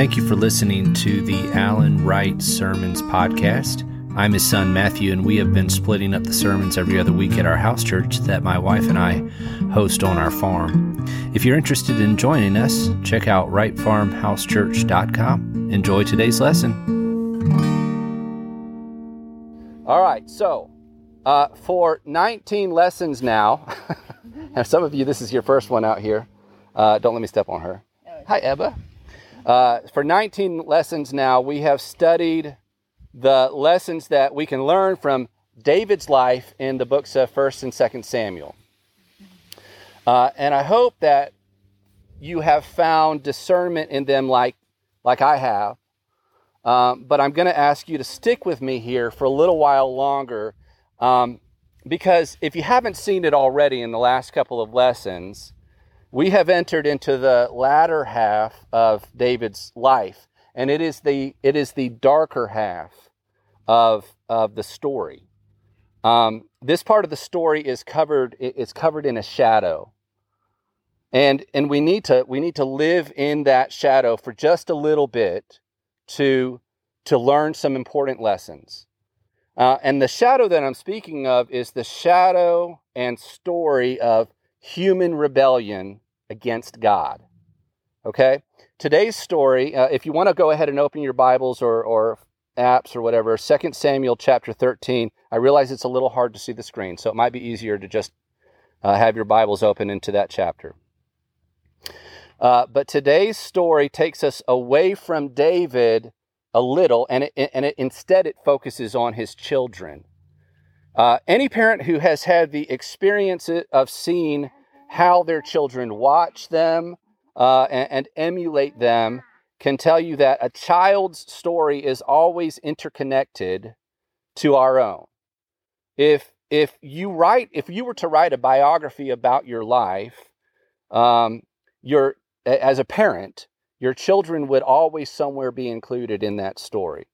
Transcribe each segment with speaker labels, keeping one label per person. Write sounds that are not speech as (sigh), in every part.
Speaker 1: Thank you for listening to the Alan Wright Sermons podcast. I'm his son Matthew, and we have been splitting up the sermons every other week at our house church that my wife and I host on our farm. If you're interested in joining us, check out wrightfarmhousechurch.com. Enjoy today's lesson.
Speaker 2: All right, so uh, for 19 lessons now, and (laughs) some of you, this is your first one out here. Uh, don't let me step on her. Hi, Ebba. Uh, for 19 lessons now, we have studied the lessons that we can learn from David's life in the books of 1st and 2nd Samuel. Uh, and I hope that you have found discernment in them like, like I have. Um, but I'm going to ask you to stick with me here for a little while longer um, because if you haven't seen it already in the last couple of lessons, we have entered into the latter half of David's life, and it is the it is the darker half of of the story. Um, this part of the story is covered is covered in a shadow, and and we need to we need to live in that shadow for just a little bit to to learn some important lessons. Uh, and the shadow that I'm speaking of is the shadow and story of human rebellion against God. Okay? Today's story, uh, if you want to go ahead and open your Bibles or, or apps or whatever, 2 Samuel chapter 13, I realize it's a little hard to see the screen, so it might be easier to just uh, have your Bibles open into that chapter. Uh, but today's story takes us away from David a little, and it, and it, instead it focuses on his children. Uh, any parent who has had the experience of seeing how their children watch them uh, and, and emulate them can tell you that a child's story is always interconnected to our own. If if you write if you were to write a biography about your life, um, your as a parent, your children would always somewhere be included in that story.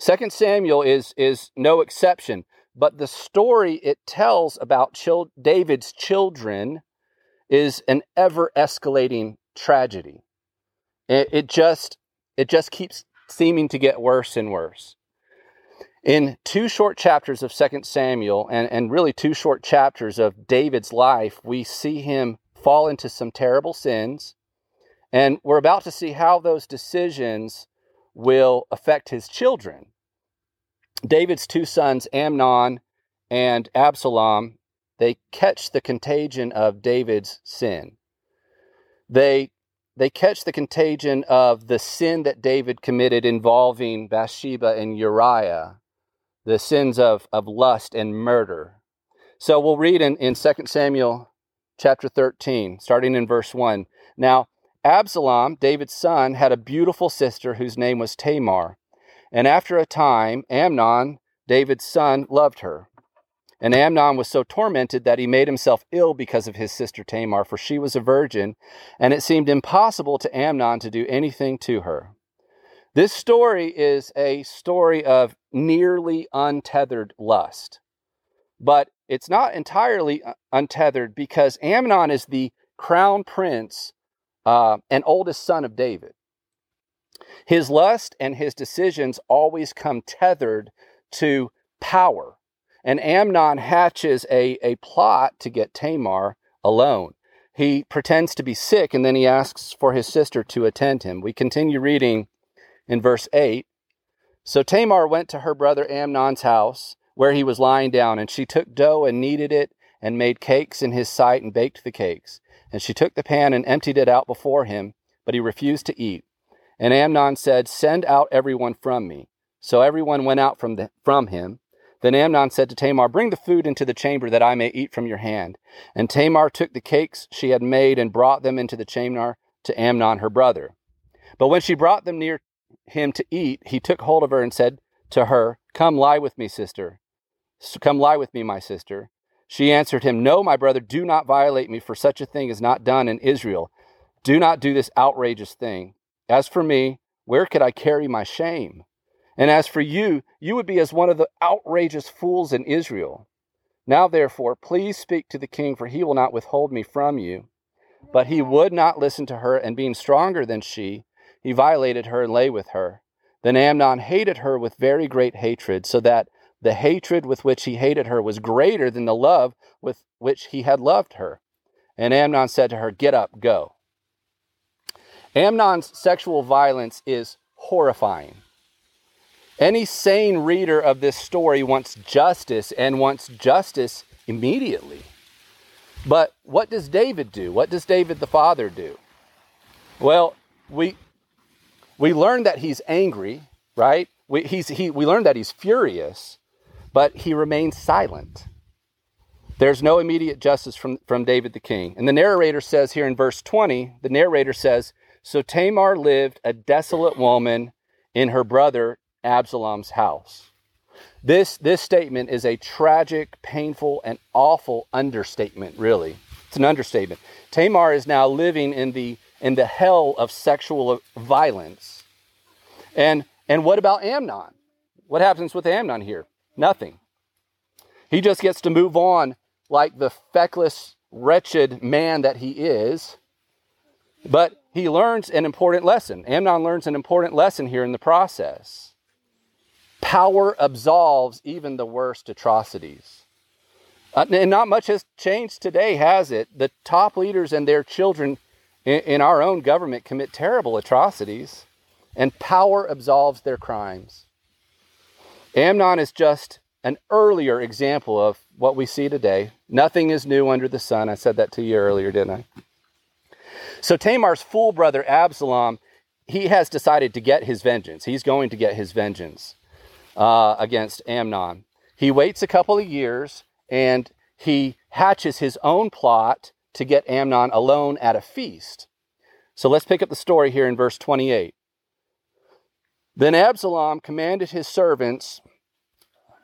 Speaker 2: Second Samuel is is no exception, but the story it tells about chil- David's children is an ever escalating tragedy. It, it just it just keeps seeming to get worse and worse. In two short chapters of 2 Samuel, and, and really two short chapters of David's life, we see him fall into some terrible sins. And we're about to see how those decisions will affect his children. David's two sons, Amnon and Absalom, they catch the contagion of David's sin. They they catch the contagion of the sin that David committed involving Bathsheba and Uriah, the sins of, of lust and murder. So we'll read in, in 2 Samuel chapter 13, starting in verse 1. Now, Absalom, David's son, had a beautiful sister whose name was Tamar. And after a time, Amnon, David's son, loved her. And Amnon was so tormented that he made himself ill because of his sister Tamar, for she was a virgin, and it seemed impossible to Amnon to do anything to her. This story is a story of nearly untethered lust. But it's not entirely untethered because Amnon is the crown prince uh, and oldest son of David. His lust and his decisions always come tethered to power and Amnon hatches a, a plot to get Tamar alone. He pretends to be sick and then he asks for his sister to attend him. We continue reading in verse 8. So Tamar went to her brother Amnon's house where he was lying down, and she took dough and kneaded it and made cakes in his sight and baked the cakes. And she took the pan and emptied it out before him, but he refused to eat. And Amnon said, Send out everyone from me. So everyone went out from, the, from him. Then Amnon said to Tamar, Bring the food into the chamber that I may eat from your hand. And Tamar took the cakes she had made and brought them into the chamber to Amnon her brother. But when she brought them near him to eat, he took hold of her and said to her, Come lie with me, sister. Come lie with me, my sister. She answered him, No, my brother, do not violate me, for such a thing is not done in Israel. Do not do this outrageous thing. As for me, where could I carry my shame? And as for you, you would be as one of the outrageous fools in Israel. Now, therefore, please speak to the king, for he will not withhold me from you. But he would not listen to her, and being stronger than she, he violated her and lay with her. Then Amnon hated her with very great hatred, so that the hatred with which he hated her was greater than the love with which he had loved her. And Amnon said to her, Get up, go. Amnon's sexual violence is horrifying. Any sane reader of this story wants justice and wants justice immediately. But what does David do? What does David the father do? Well, we we learn that he's angry, right? We, he's, he, we learn that he's furious, but he remains silent. There's no immediate justice from, from David the king. And the narrator says here in verse 20, the narrator says, So Tamar lived a desolate woman in her brother Absalom's house. This, this statement is a tragic, painful, and awful understatement, really. It's an understatement. Tamar is now living in the, in the hell of sexual violence. And, and what about Amnon? What happens with Amnon here? Nothing. He just gets to move on like the feckless, wretched man that he is. But he learns an important lesson. Amnon learns an important lesson here in the process. Power absolves even the worst atrocities. Uh, and not much has changed today, has it? The top leaders and their children in, in our own government commit terrible atrocities, and power absolves their crimes. Amnon is just an earlier example of what we see today. Nothing is new under the sun. I said that to you earlier, didn't I? So Tamar's full brother Absalom, he has decided to get his vengeance. He's going to get his vengeance uh, against Amnon. He waits a couple of years and he hatches his own plot to get Amnon alone at a feast. So let's pick up the story here in verse 28. Then Absalom commanded his servants,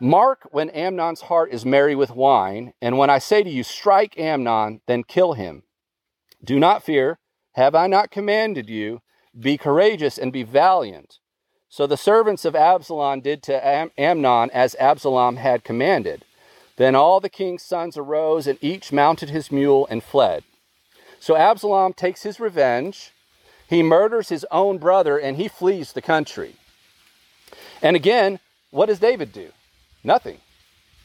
Speaker 2: Mark when Amnon's heart is merry with wine, and when I say to you, Strike Amnon, then kill him. Do not fear. Have I not commanded you? Be courageous and be valiant. So the servants of Absalom did to Am- Amnon as Absalom had commanded. Then all the king's sons arose, and each mounted his mule and fled. So Absalom takes his revenge. He murders his own brother, and he flees the country. And again, what does David do? Nothing.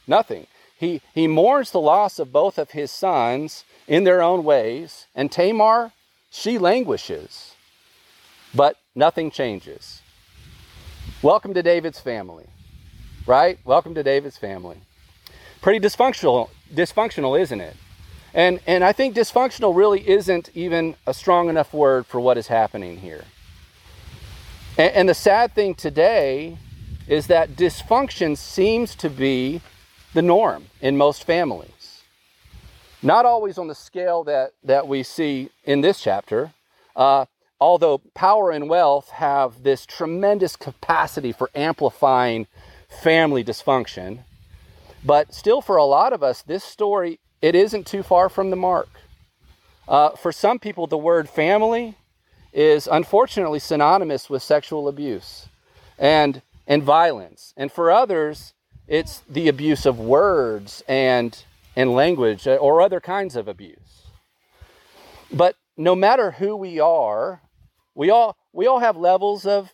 Speaker 2: Nothing. He, he mourns the loss of both of his sons in their own ways, and Tamar, she languishes. But nothing changes. Welcome to David's family, right? Welcome to David's family. Pretty dysfunctional, dysfunctional, isn't it? And, and I think dysfunctional really isn't even a strong enough word for what is happening here. And, and the sad thing today is that dysfunction seems to be the norm in most families. Not always on the scale that, that we see in this chapter, uh, although power and wealth have this tremendous capacity for amplifying family dysfunction, but still for a lot of us, this story, it isn't too far from the mark. Uh, for some people, the word family is unfortunately synonymous with sexual abuse and, and violence. And for others, it's the abuse of words and, and language or other kinds of abuse. But no matter who we are, we all we all have levels of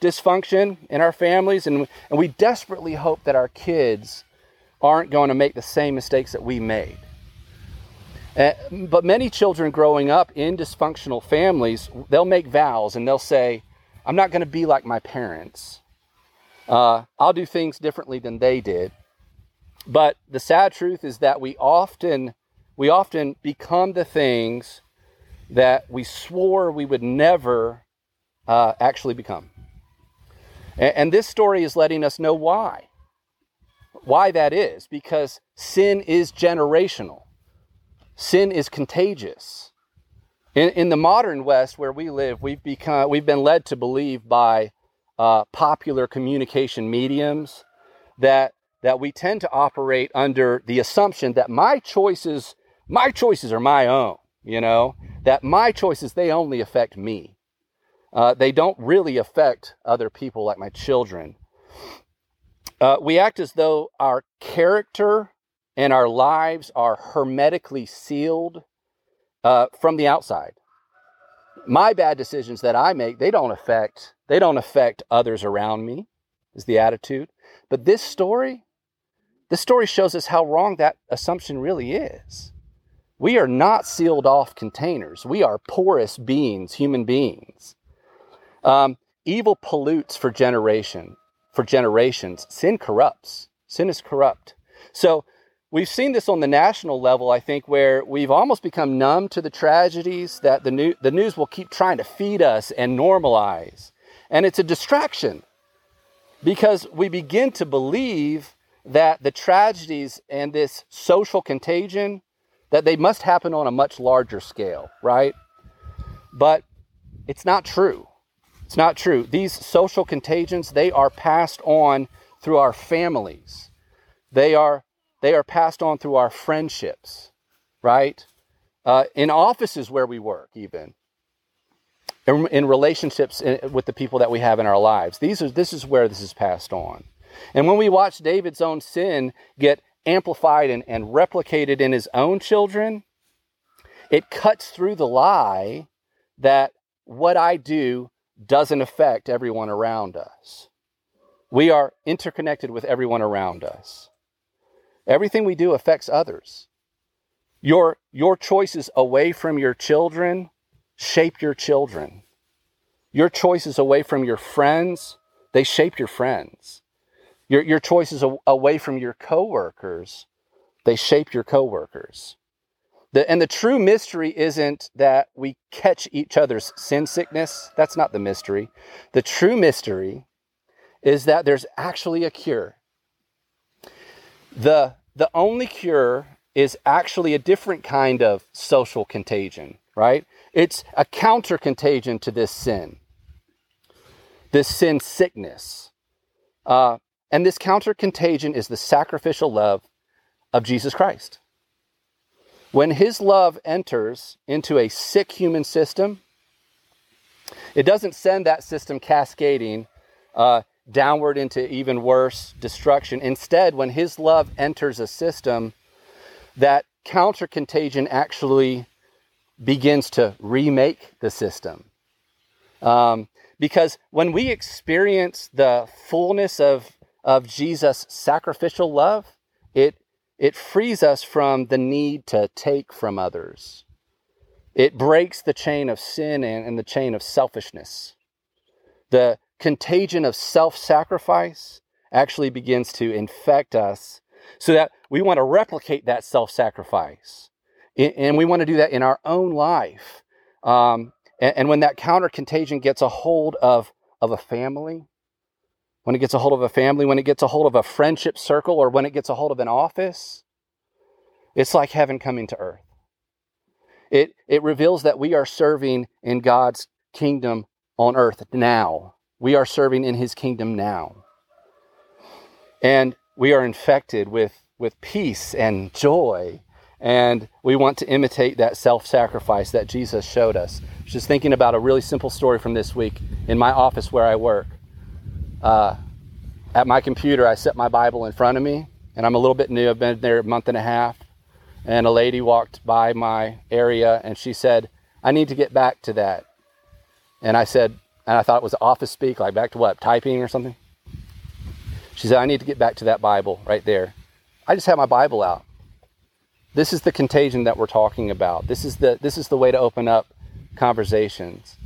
Speaker 2: dysfunction in our families and, and we desperately hope that our kids aren't going to make the same mistakes that we made. Uh, but many children growing up in dysfunctional families, they'll make vows and they'll say, I'm not going to be like my parents. Uh, I'll do things differently than they did. But the sad truth is that we often we often become the things that we swore we would never uh, actually become. And, and this story is letting us know why. Why that is, because sin is generational, sin is contagious. In, in the modern West, where we live, we've, become, we've been led to believe by uh, popular communication mediums that, that we tend to operate under the assumption that my choices, my choices are my own, you know, that my choices, they only affect me. Uh, they don't really affect other people like my children. Uh, we act as though our character and our lives are hermetically sealed uh, from the outside. my bad decisions that I make, they don't affect they don't affect others around me. Is the attitude. But this story, this story shows us how wrong that assumption really is. We are not sealed off containers. We are porous beings, human beings. Um, evil pollutes for generation, for generations. Sin corrupts. Sin is corrupt. So we've seen this on the national level, I think, where we've almost become numb to the tragedies that the, new, the news will keep trying to feed us and normalize. And it's a distraction because we begin to believe that the tragedies and this social contagion that they must happen on a much larger scale, right? But it's not true. It's not true. These social contagions, they are passed on through our families. They are they are passed on through our friendships, right? Uh, in offices where we work, even in, in relationships in, with the people that we have in our lives. These are this is where this is passed on. And when we watch David's own sin get amplified and, and replicated in his own children, it cuts through the lie that what I do doesn't affect everyone around us. We are interconnected with everyone around us. Everything we do affects others. Your, your choices away from your children shape your children. Your choices away from your friends, they shape your friends. Your, your choices away from your coworkers, they shape your coworkers. The, and the true mystery isn't that we catch each other's sin sickness. That's not the mystery. The true mystery is that there's actually a cure. The, the only cure is actually a different kind of social contagion, right? It's a counter contagion to this sin, this sin sickness. Uh, and this counter contagion is the sacrificial love of Jesus Christ. When his love enters into a sick human system, it doesn't send that system cascading uh, downward into even worse destruction. Instead, when his love enters a system, that counter contagion actually begins to remake the system. Um, because when we experience the fullness of, of Jesus' sacrificial love, it, it frees us from the need to take from others. It breaks the chain of sin and, and the chain of selfishness. The contagion of self sacrifice actually begins to infect us so that we want to replicate that self sacrifice and we want to do that in our own life. Um, and, and, when that counter contagion gets a hold of, of a family, when it gets a hold of a family, when it gets a hold of a friendship circle, or when it gets a hold of an office, it's like heaven coming to earth. It, it reveals that we are serving in God's kingdom on earth now. We are serving in his kingdom now. And we are infected with, with peace and joy and we want to imitate that self sacrifice that Jesus showed us. Just thinking about a really simple story from this week in my office where I work. Uh, at my computer, I set my Bible in front of me, and I'm a little bit new. I've been there a month and a half. And a lady walked by my area and she said, I need to get back to that. And I said, and I thought it was office speak, like back to what, typing or something? She said, I need to get back to that Bible right there. I just had my Bible out. This is the contagion that we're talking about. This is the this is the way to open up conversations.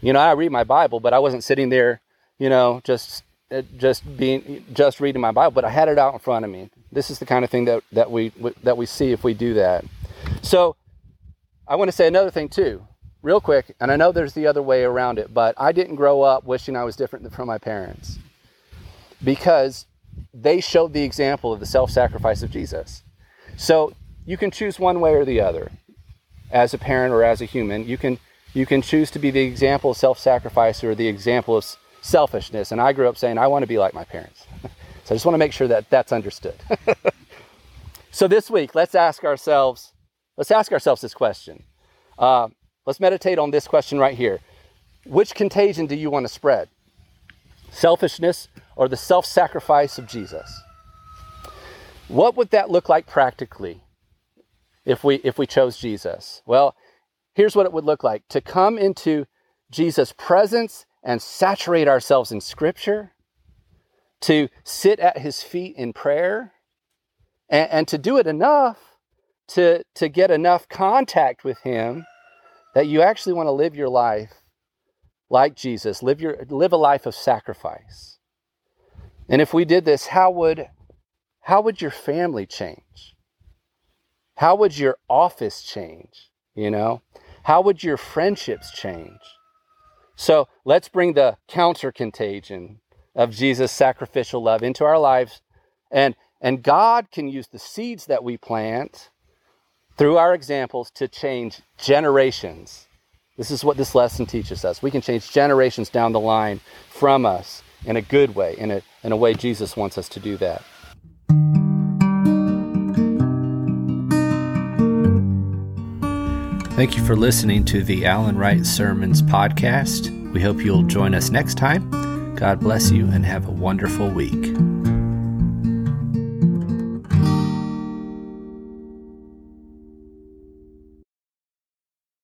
Speaker 2: You know, I read my Bible, but I wasn't sitting there, you know, just uh, just being just reading my Bible, but I had it out in front of me. This is the kind of thing that that we that we see if we do that. So, I want to say another thing too, real quick, and I know there's the other way around it, but I didn't grow up wishing I was different from my parents because they showed the example of the self-sacrifice of Jesus. So you can choose one way or the other as a parent or as a human. You can you can choose to be the example of self-sacrifice or the example of selfishness. And I grew up saying I want to be like my parents. (laughs) so I just want to make sure that that's understood. (laughs) so this week, let's ask ourselves let's ask ourselves this question. Uh, let's meditate on this question right here. Which contagion do you want to spread? Selfishness or the self-sacrifice of Jesus? What would that look like practically? if we if we chose Jesus? Well, here's what it would look like to come into Jesus' presence and saturate ourselves in Scripture, to sit at his feet in prayer, and, and to do it enough to, to get enough contact with him that you actually want to live your life like Jesus, live, your, live a life of sacrifice. And if we did this, how would, how would your family change? How would your office change? You know, how would your friendships change? So let's bring the counter contagion of Jesus' sacrificial love into our lives. And, and God can use the seeds that we plant through our examples to change generations. This is what this lesson teaches us. We can change generations down the line from us in a good way, in a, in a way Jesus wants us to do that.
Speaker 1: Thank you for listening to the Alan Wright Sermons podcast. We hope you'll join us next time. God bless you and have a wonderful week.